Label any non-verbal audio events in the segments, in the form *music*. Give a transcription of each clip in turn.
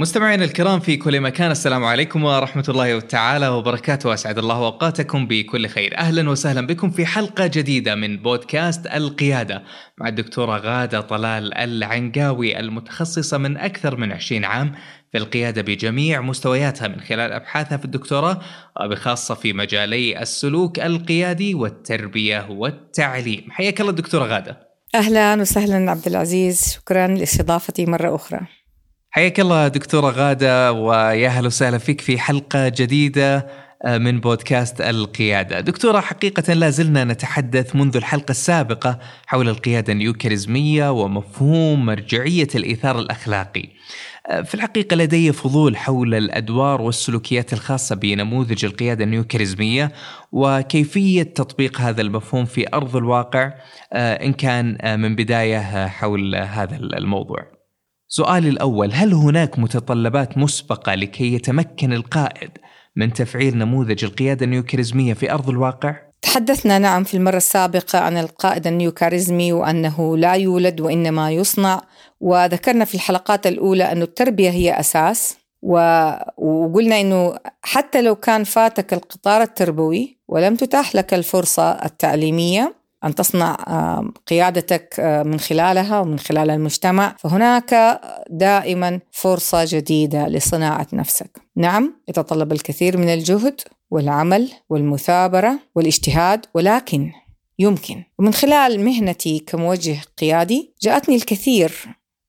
مستمعينا الكرام في كل مكان السلام عليكم ورحمة الله تعالى وبركاته. أسعد الله أوقاتكم بكل خير. أهلا وسهلا بكم في حلقة جديدة من بودكاست القيادة مع الدكتورة غادة طلال العنقاوي المتخصصة من أكثر من 20 عام في القيادة بجميع مستوياتها من خلال أبحاثها في الدكتوراه وبخاصة في مجالي السلوك القيادي والتربية والتعليم. حياك الله الدكتورة غادة. أهلا وسهلا عبد العزيز. شكرا لاستضافتي مرة أخرى. حياك الله دكتورة غادة ويا هلا وسهلا فيك في حلقة جديدة آه، من بودكاست القيادة. دكتورة حقيقة لا زلنا نتحدث منذ الحلقة السابقة حول القيادة النيوكاريزمية ومفهوم مرجعية الإيثار الأخلاقي. آه، في الحقيقة لدي فضول حول الأدوار والسلوكيات الخاصة بنموذج القيادة النيوكاريزمية وكيفية تطبيق هذا المفهوم في أرض الواقع آه، إن كان من بداية حول هذا الموضوع. سؤالي الأول هل هناك متطلبات مسبقة لكي يتمكن القائد من تفعيل نموذج القيادة النيوكاريزمية في أرض الواقع؟ تحدثنا نعم في المرة السابقة عن القائد النيوكاريزمي وأنه لا يولد وإنما يصنع وذكرنا في الحلقات الأولى أن التربية هي أساس وقلنا أنه حتى لو كان فاتك القطار التربوي ولم تتاح لك الفرصة التعليمية أن تصنع قيادتك من خلالها ومن خلال المجتمع. فهناك دائما فرصة جديدة لصناعة نفسك. نعم يتطلب الكثير من الجهد والعمل والمثابرة والاجتهاد ولكن يمكن. ومن خلال مهنتي كموجه قيادي جاءتني الكثير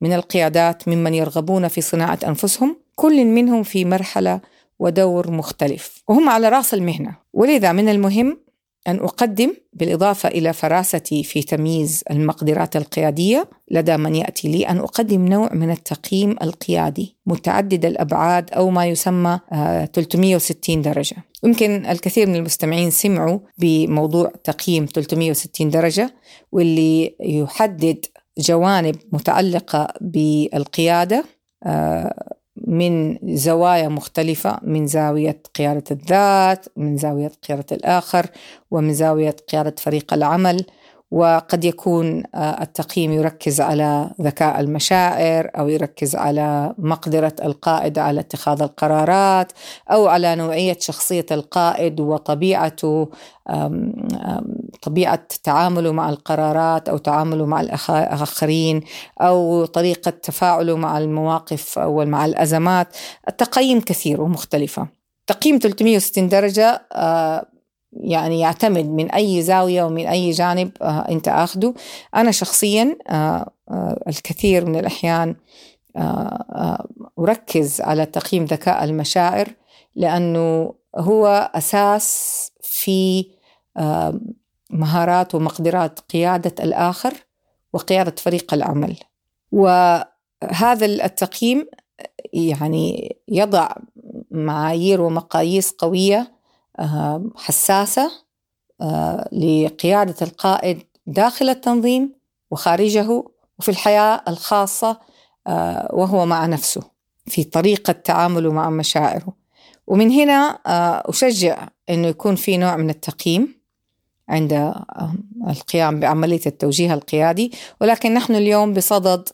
من القيادات ممن يرغبون في صناعة أنفسهم كل منهم في مرحلة ودور مختلف. وهم على رأس المهنة. ولذا من المهم أن أقدم بالإضافة إلى فراستي في تمييز المقدرات القيادية لدى من يأتي لي أن أقدم نوع من التقييم القيادي متعدد الأبعاد أو ما يسمى 360 آه، درجة. يمكن الكثير من المستمعين سمعوا بموضوع تقييم 360 درجة واللي يحدد جوانب متعلقة بالقيادة آه، من زوايا مختلفة من زاوية قيادة الذات من زاوية قيادة الآخر ومن زاوية قيادة فريق العمل. وقد يكون آه، التقييم يركز على ذكاء المشاعر أو يركز على مقدرة القائد على اتخاذ القرارات أو على نوعية شخصية القائد وطبيعته طبيعة تعامله مع القرارات أو تعامله مع الاخرين أو طريقة تفاعله مع المواقف أو مع الأزمات. التقييم كثير ومختلفة. تقييم 360 درجة آه، يعني يعتمد من أي زاوية ومن أي جانب آه، أنت أخده. أنا شخصيا آه، آه، الكثير من الأحيان أركز على تقييم ذكاء المشاعر لأنه هو أساس في مهارات ومقدرات قيادة الآخر وقيادة فريق العمل. وهذا التقييم يعني يضع معايير ومقاييس قوية حساسة آه، لقيادة القائد داخل التنظيم وخارجه وفي الحياة الخاصة آه، وهو مع نفسه في طريقة تعامله مع مشاعره. ومن هنا آه، أشجع أنه يكون في نوع من التقييم عند القيام بعملية التوجيه القيادي. ولكن نحن اليوم بصدد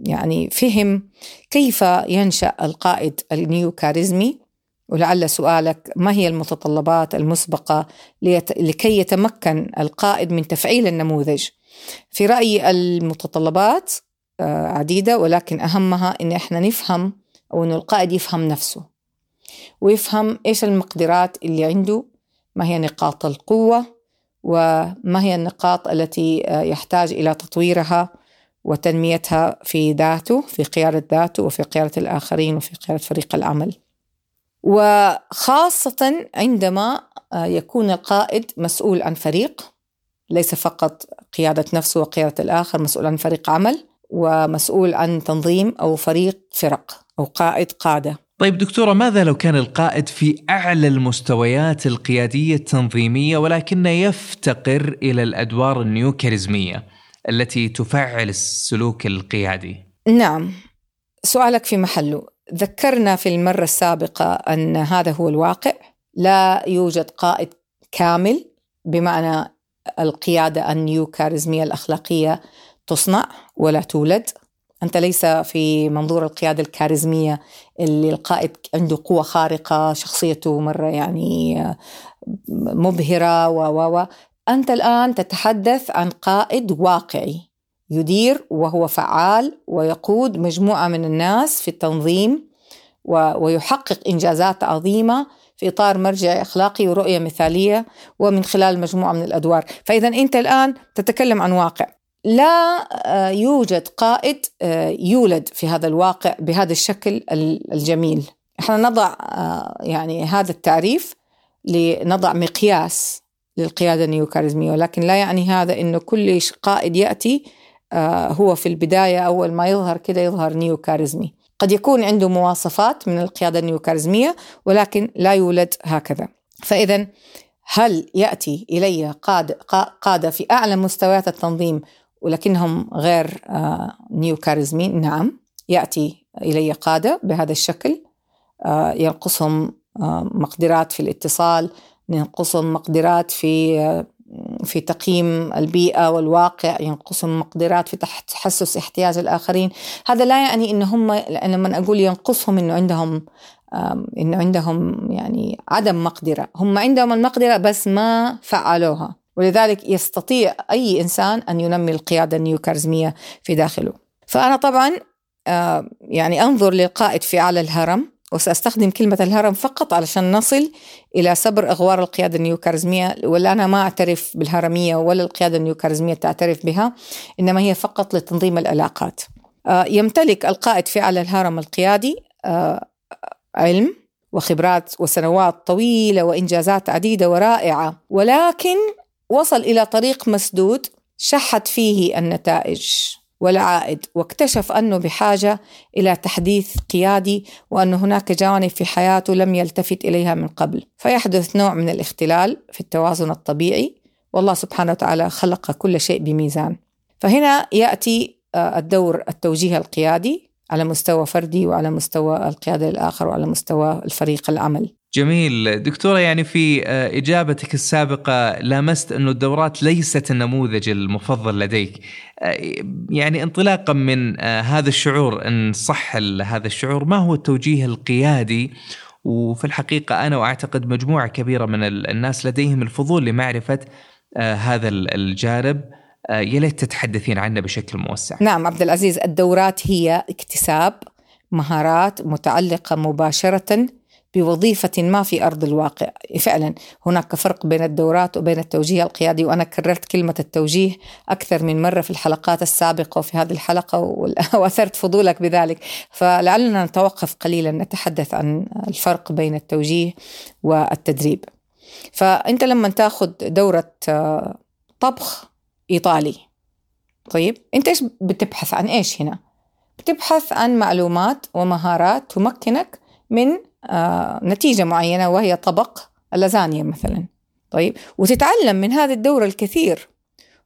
يعني فهم كيف ينشأ القائد النيو كاريزمي ولعل سؤالك ما هي المتطلبات المسبقة لكي يتمكن القائد من تفعيل النموذج؟ في رأيي المتطلبات آه، عديدة ولكن أهمها إن إحنا نفهم أو إنه القائد يفهم نفسه ويفهم إيش المقدرات اللي عنده ما هي نقاط القوة وما هي النقاط التي آه، يحتاج إلى تطويرها وتنميتها في ذاته في قيادة ذاته وفي قيادة الآخرين وفي قيادة فريق العمل. وخاصة عندما آه، يكون القائد مسؤول عن فريق ليس فقط قيادة نفسه وقيادة الآخر مسؤول عن فريق عمل ومسؤول عن تنظيم أو فريق فرق أو قائد قادة. طيب دكتورة ماذا لو كان القائد في أعلى المستويات القيادية التنظيمية ولكنه يفتقر إلى الأدوار النيوكاريزمية التي تفعل السلوك القيادي؟ نعم. سؤالك في محله. ذكرنا في المرة السابقة أن هذا هو الواقع. لا يوجد قائد كامل بمعنى القيادة النيوكاريزمية الأخلاقية تصنع ولا تولد. أنت ليس في منظور القيادة الكاريزمية اللي القائد عنده قوة خارقة شخصيته مرة يعني مبهرة و و. أنت الآن تتحدث عن قائد واقعي. يدير وهو فعال ويقود مجموعة من الناس في التنظيم ويحقق إنجازات عظيمة في إطار مرجعي أخلاقي ورؤية مثالية ومن خلال مجموعة من الأدوار. فإذا أنت الآن تتكلم عن واقع. لا آه، يوجد قائد آه، يولد في هذا الواقع بهذا الشكل الجميل. إحنا نضع آه، يعني هذا التعريف لنضع مقياس للقيادة النيوكاريزمية ولكن لا يعني هذا أنه كل قائد يأتي هو في البداية أول ما يظهر كده يظهر نيوكاريزمي. قد يكون عنده مواصفات من القيادة النيوكاريزمية ولكن لا يولد هكذا. فإذا هل يأتي إلي قادة, قادة في أعلى مستويات التنظيم ولكنهم غير آه، نيو كاريزمين نعم. يأتي إلي قادة بهذا الشكل. آه، ينقصهم آه، مقدرات في الاتصال ينقصهم مقدرات في في تقييم البيئة والواقع ينقصهم مقدرات في تحسس احتياج الآخرين. هذا لا يعني إن هم لما أقول ينقصهم إنه عندهم إنه عندهم يعني عدم مقدرة. هم عندهم المقدرة بس ما فعلوها. ولذلك يستطيع أي إنسان أن ينمي القيادة النيوكارزمية في داخله. فأنا طبعا يعني أنظر للقائد في أعلى الهرم. وسأستخدم كلمة الهرم فقط علشان نصل إلى سبر أغوار القيادة النيوكارزمية ولا أنا ما أعترف بالهرمية ولا القيادة النيوكارزمية تعترف بها إنما هي فقط لتنظيم العلاقات. آه، يمتلك القائد في أعلى الهرم القيادي آه، علم وخبرات وسنوات طويلة وإنجازات عديدة ورائعة ولكن وصل إلى طريق مسدود شحت فيه النتائج. والعائد. واكتشف أنه بحاجة إلى تحديث قيادي وأن هناك جوانب في حياته لم يلتفت إليها من قبل. فيحدث نوع من الاختلال في التوازن الطبيعي. والله سبحانه وتعالى خلق كل شيء بميزان. فهنا يأتي آه، الدور التوجيه القيادي على مستوى فردي وعلى مستوى القيادة الآخر وعلى مستوى الفريق العمل. جميل. دكتورة يعني في آه، إجابتك السابقة لامست أنه الدورات ليست النموذج المفضل لديك. آه، يعني انطلاقا من آه، هذا الشعور إن صح هذا الشعور ما هو التوجيه القيادي؟ وفي الحقيقة أنا وأعتقد مجموعة كبيرة من الناس لديهم الفضول لمعرفة هذا الجانب. يا ليت تتحدثين عنه بشكل موسع. نعم عبد العزيز الدورات هي اكتساب مهارات متعلقة مباشرة بوظيفة ما في أرض الواقع. فعلا هناك فرق بين الدورات وبين التوجيه القيادي وأنا كررت كلمة التوجيه أكثر من مرة في الحلقات السابقة وفي هذه الحلقة *laughs* وأثرت فضولك بذلك. فلعلنا نتوقف قليلا نتحدث عن الفرق بين التوجيه والتدريب. فأنت لما تأخذ دورة آه، طبخ إيطالي طيب أنت إيش بتبحث عن إيش هنا؟ بتبحث عن معلومات ومهارات تمكنك من نتيجة معينة وهي طبق اللازانيا مثلا. طيب وتتعلم من هذه الدورة الكثير.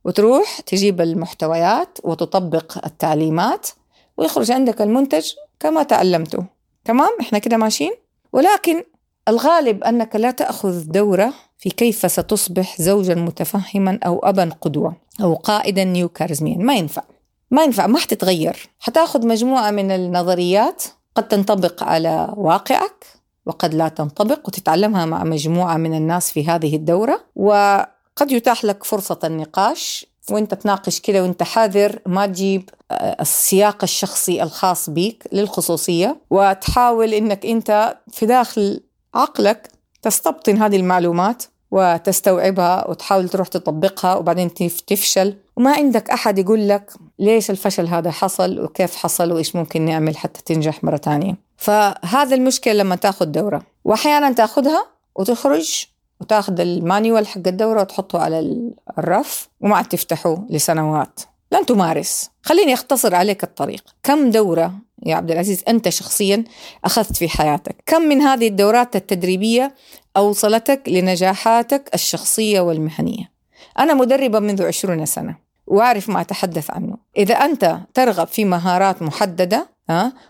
وتروح تجيب المحتويات وتطبق التعليمات ويخرج عندك المنتج كما تعلمته. تمام؟ إحنا كده ماشيين؟ ولكن الغالب أنك لا تأخذ دورة في كيف ستصبح زوجا متفهما أو ابا قدوة أو قائدا نيوكارزميا. ما ينفع. ما ينفع ما حتتغير. حتأخذ مجموعة من النظريات قد تنطبق على واقعك وقد لا تنطبق وتتعلمها مع مجموعة من الناس في هذه الدورة. وقد يتاح لك فرصة النقاش وانت تناقش كده وانت حذر ما تجيب آه، السياق الشخصي الخاص بيك للخصوصية. وتحاول إنك أنت في داخل عقلك تستبطن هذه المعلومات وتستوعبها وتحاول تروح تطبقها وبعدين تفشل. وما عندك أحد يقول لك ليش الفشل هذا حصل وكيف حصل وإيش ممكن نعمل حتى تنجح مرة تانية. فهذا المشكلة لما تأخذ دورة. وأحيانا تأخذها وتخرج وتأخذ المانيوال حق الدورة وتحطه على الرف وما عاد تفتحه لسنوات. لن تمارس. خليني أختصر عليك الطريق. كم دورة يا عبد العزيز أنت شخصيا أخذت في حياتك. كم من هذه الدورات التدريبية أوصلتك لنجاحاتك الشخصية والمهنية؟ أنا مدربة منذ عشرون سنة وأعرف ما أتحدث عنه. إذا أنت ترغب في مهارات محددة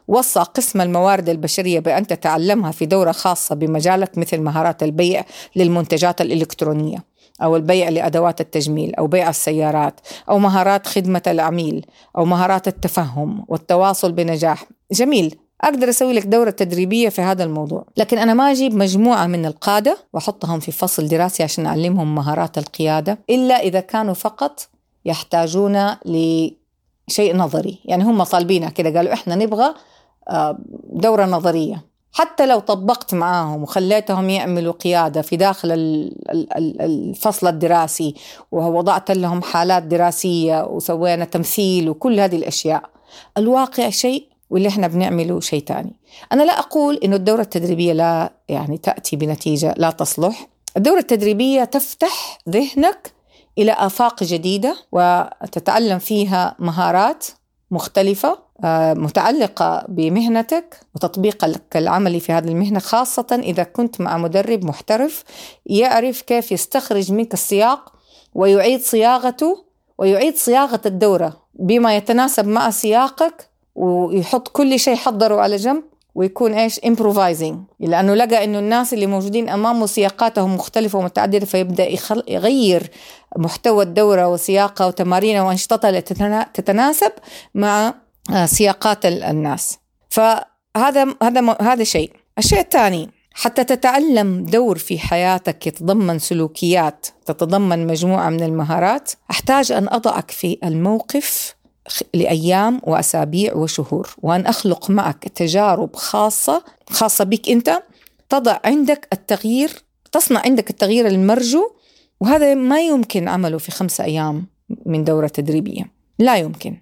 وصى قسم الموارد البشرية بأن تتعلمها في دورة خاصة بمجالك مثل مهارات البيع للمنتجات الإلكترونية. أو البيع لأدوات التجميل أو بيع السيارات أو مهارات خدمة العميل أو مهارات التفهم والتواصل بنجاح. جميل أقدر أسوي لك دورة تدريبية في هذا الموضوع. لكن أنا ما أجيب مجموعة من القادة وأحطهم في فصل دراسي عشان أعلمهم مهارات القيادة إلا إذا كانوا فقط يحتاجون لشيء نظري. يعني هم طالبينها كده قالوا إحنا نبغى آه، دورة نظرية. حتى لو طبقت معاهم وخليتهم يعملوا قيادة في داخل الفصل الدراسي ووضعت لهم حالات دراسية وسوينا تمثيل وكل هذه الأشياء الواقع شيء واللي إحنا بنعمله شيء تاني. أنا لا أقول إنه الدورة التدريبية لا يعني تأتي بنتيجة لا تصلح. الدورة التدريبية تفتح ذهنك إلى آفاق جديدة وتتعلم فيها مهارات مختلفة آه، متعلقة بمهنتك وتطبيقك العملي في هذه المهنة خاصة إذا كنت مع مدرب محترف يعرف كيف يستخرج منك السياق ويعيد صياغته ويعيد صياغة الدورة بما يتناسب مع سياقك ويحط كل شيء حضره على جنب. ويكون إيش؟ امبروفايزنج لأنه لقى إنه الناس اللي موجودين امامه سياقاتهم مختلفة ومتعددة فيبدأ يغير محتوى الدورة وسياقها وتمارينها وانشطتها تتناسب مع آه، سياقات الناس. فهذا هذا هذا شيء. الشيء الثاني حتى تتعلم دور في حياتك يتضمن سلوكيات تتضمن مجموعة من المهارات أحتاج أن أضعك في الموقف لأيام وأسابيع وشهور وأن أخلق معك تجارب خاصة خاصة بك أنت تضع عندك التغيير تصنع عندك التغيير المرجو وهذا ما يمكن عمله في خمسة أيام من دورة تدريبية. لا يمكن.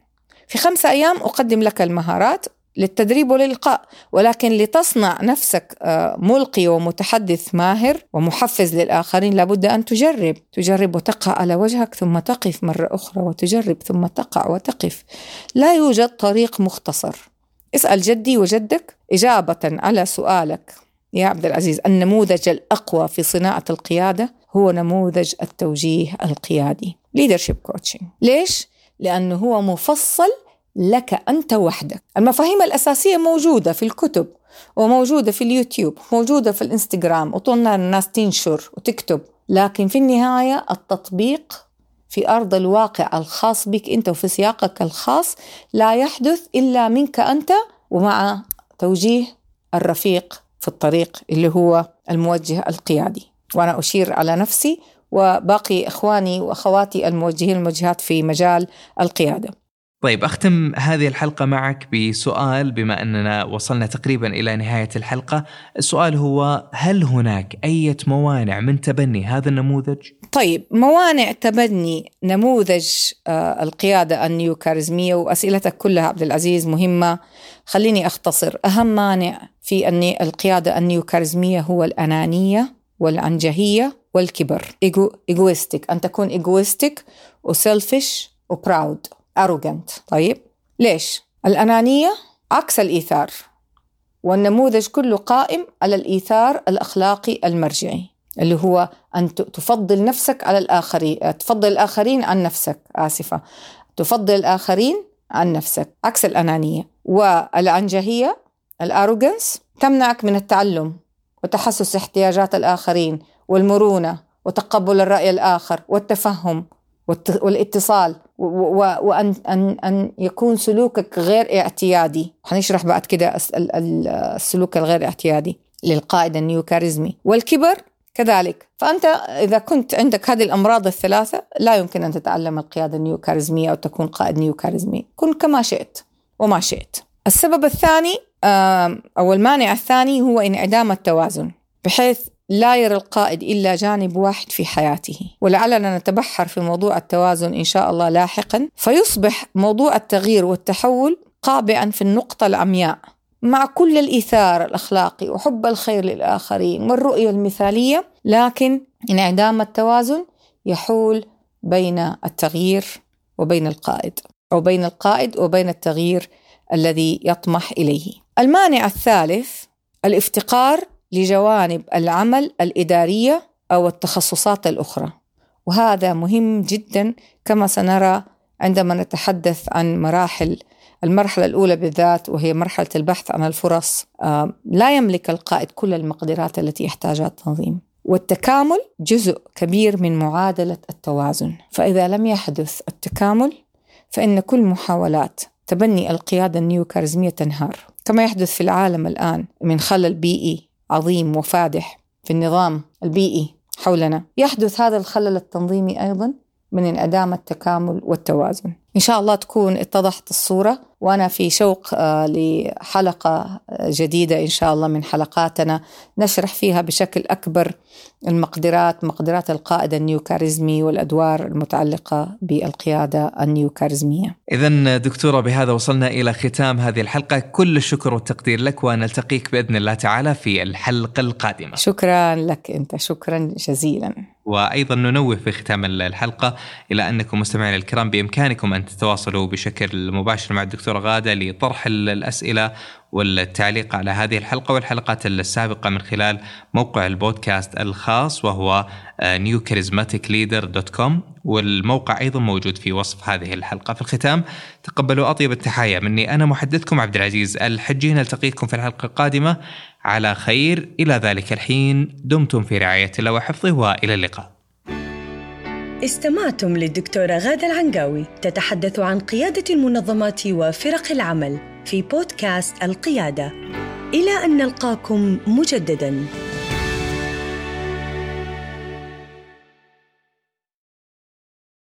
في خمسة أيام أقدم لك المهارات للتدريب وللقاء ولكن لتصنع نفسك آه، ملقي ومتحدث ماهر ومحفز للآخرين لابد أن تجرب. تجرب وتقع على وجهك ثم تقف مرة أخرى وتجرب ثم تقع وتقف. لا يوجد طريق مختصر. اسأل جدي وجدك إجابة على سؤالك. يا عبد العزيز النموذج الأقوى في صناعة القيادة هو نموذج التوجيه القيادي. Leadership coaching. ليش؟ لأنه هو مفصل لك أنت وحدك. المفاهيم الأساسية موجودة في الكتب وموجودة في اليوتيوب موجودة في الإنستغرام وطولنا الناس تنشر وتكتب. لكن في النهاية التطبيق في أرض الواقع الخاص بك أنت وفي سياقك الخاص لا يحدث إلا منك أنت ومع توجيه الرفيق في الطريق اللي هو الموجه القيادي. وأنا أشير على نفسي وباقي إخواني وأخواتي الموجهين الموجهات في مجال القيادة. طيب أختم هذه الحلقة معك بسؤال بما أننا وصلنا تقريبا إلى نهاية الحلقة، السؤال هو هل هناك أي موانع من تبني هذا النموذج؟ طيب موانع تبني نموذج آه، القيادة ال neo كاريزميه وأسئلتك كلها عبد العزيز مهمة، خليني أختصر، أهم مانع في أن القيادة ال neo كاريزميه هو الأنانية والعنجهيه والكبر، ego egoistic، أن تكون egoistic و selfish و proud arrogant. طيب ليش؟ الأنانية عكس الإيثار والنموذج كله قائم على الإيثار الأخلاقي المرجعي اللي هو أن تفضل نفسك على الآخرين تفضل الآخرين عن نفسك آسفة. تفضل الآخرين عن نفسك عكس الأنانية. والعنجهية الأروغنس تمنعك من التعلم وتحسس احتياجات الآخرين والمرونة وتقبل الرأي الآخر والتفهم. والاتصال وأن أن أن يكون سلوكك غير اعتيادي. حنشرح بعد كده السلوك الغير اعتيادي للقائد ال neo كاريزمي والكبر كذلك. فأنت إذا كنت عندك هذه الأمراض الثلاثة لا يمكن أن تتعلم القيادة ال neo كاريزمية أو تكون قائد neo كاريزمي كن كما شئت وما شئت. السبب الثاني أو المانع الثاني هو انعدام التوازن. بحيث لا يرى القائد إلا جانب واحد في حياته. ولعلنا نتبحر في موضوع التوازن إن شاء الله لاحقا. فيصبح موضوع التغيير والتحول قابعا في النقطة العمياء مع كل الإيثار الأخلاقي وحب الخير للآخرين والرؤية المثالية. لكن انعدام التوازن يحول بين التغيير وبين القائد أو بين القائد وبين التغيير الذي يطمح إليه. المانع الثالث الافتقار لجوانب العمل الإدارية أو التخصصات الأخرى. وهذا مهم جدا كما سنرى عندما نتحدث عن مراحل المرحلة الأولى بالذات وهي مرحلة البحث عن الفرص لا يملك القائد كل المقدرات التي يحتاجها التنظيم. والتكامل جزء كبير من معادلة التوازن. فإذا لم يحدث التكامل فإن كل محاولات تبني القيادة النيوكاريزمية تنهار. كما يحدث في العالم الآن من خلل بيئي عظيم وفادح في النظام البيئي حولنا. يحدث هذا الخلل التنظيمي أيضا من انعدام التكامل والتوازن. إن شاء الله تكون اتضحت الصورة. وأنا في شوق آه، لحلقة جديدة إن شاء الله من حلقاتنا نشرح فيها بشكل أكبر المقدرات مقدرات القائد النيوكاريزمي والأدوار المتعلقة بالقيادة النيوكاريزمية. إذا دكتورة بهذا وصلنا إلى ختام هذه الحلقة. كل الشكر والتقدير لك ونلتقيك بإذن الله تعالى في الحلقة القادمة. شكرا لك أنت شكرا جزيلا. وأيضا ننوه في ختام الحلقة إلى أنكم مستمعينا الكرام بإمكانكم أن تتواصلوا بشكل مباشر مع الدكتورة غادة لطرح الأسئلة والتعليق على هذه الحلقة والحلقات السابقة من خلال موقع البودكاست الخاص وهو newcharismaticleader.com والموقع أيضا موجود في وصف هذه الحلقة. في الختام تقبلوا أطيب التحايا مني أنا محدثكم عبد العزيز الحجي. نلتقيكم في الحلقة القادمة. على خير. إلى ذلك الحين دمتم في رعاية الله وحفظه وإلى اللقاء. استمعتم للدكتورة غادة العنقاوي تتحدث عن قيادة المنظمات وفرق العمل في بودكاست القيادة. إلى أن نلقاكم مجدداً.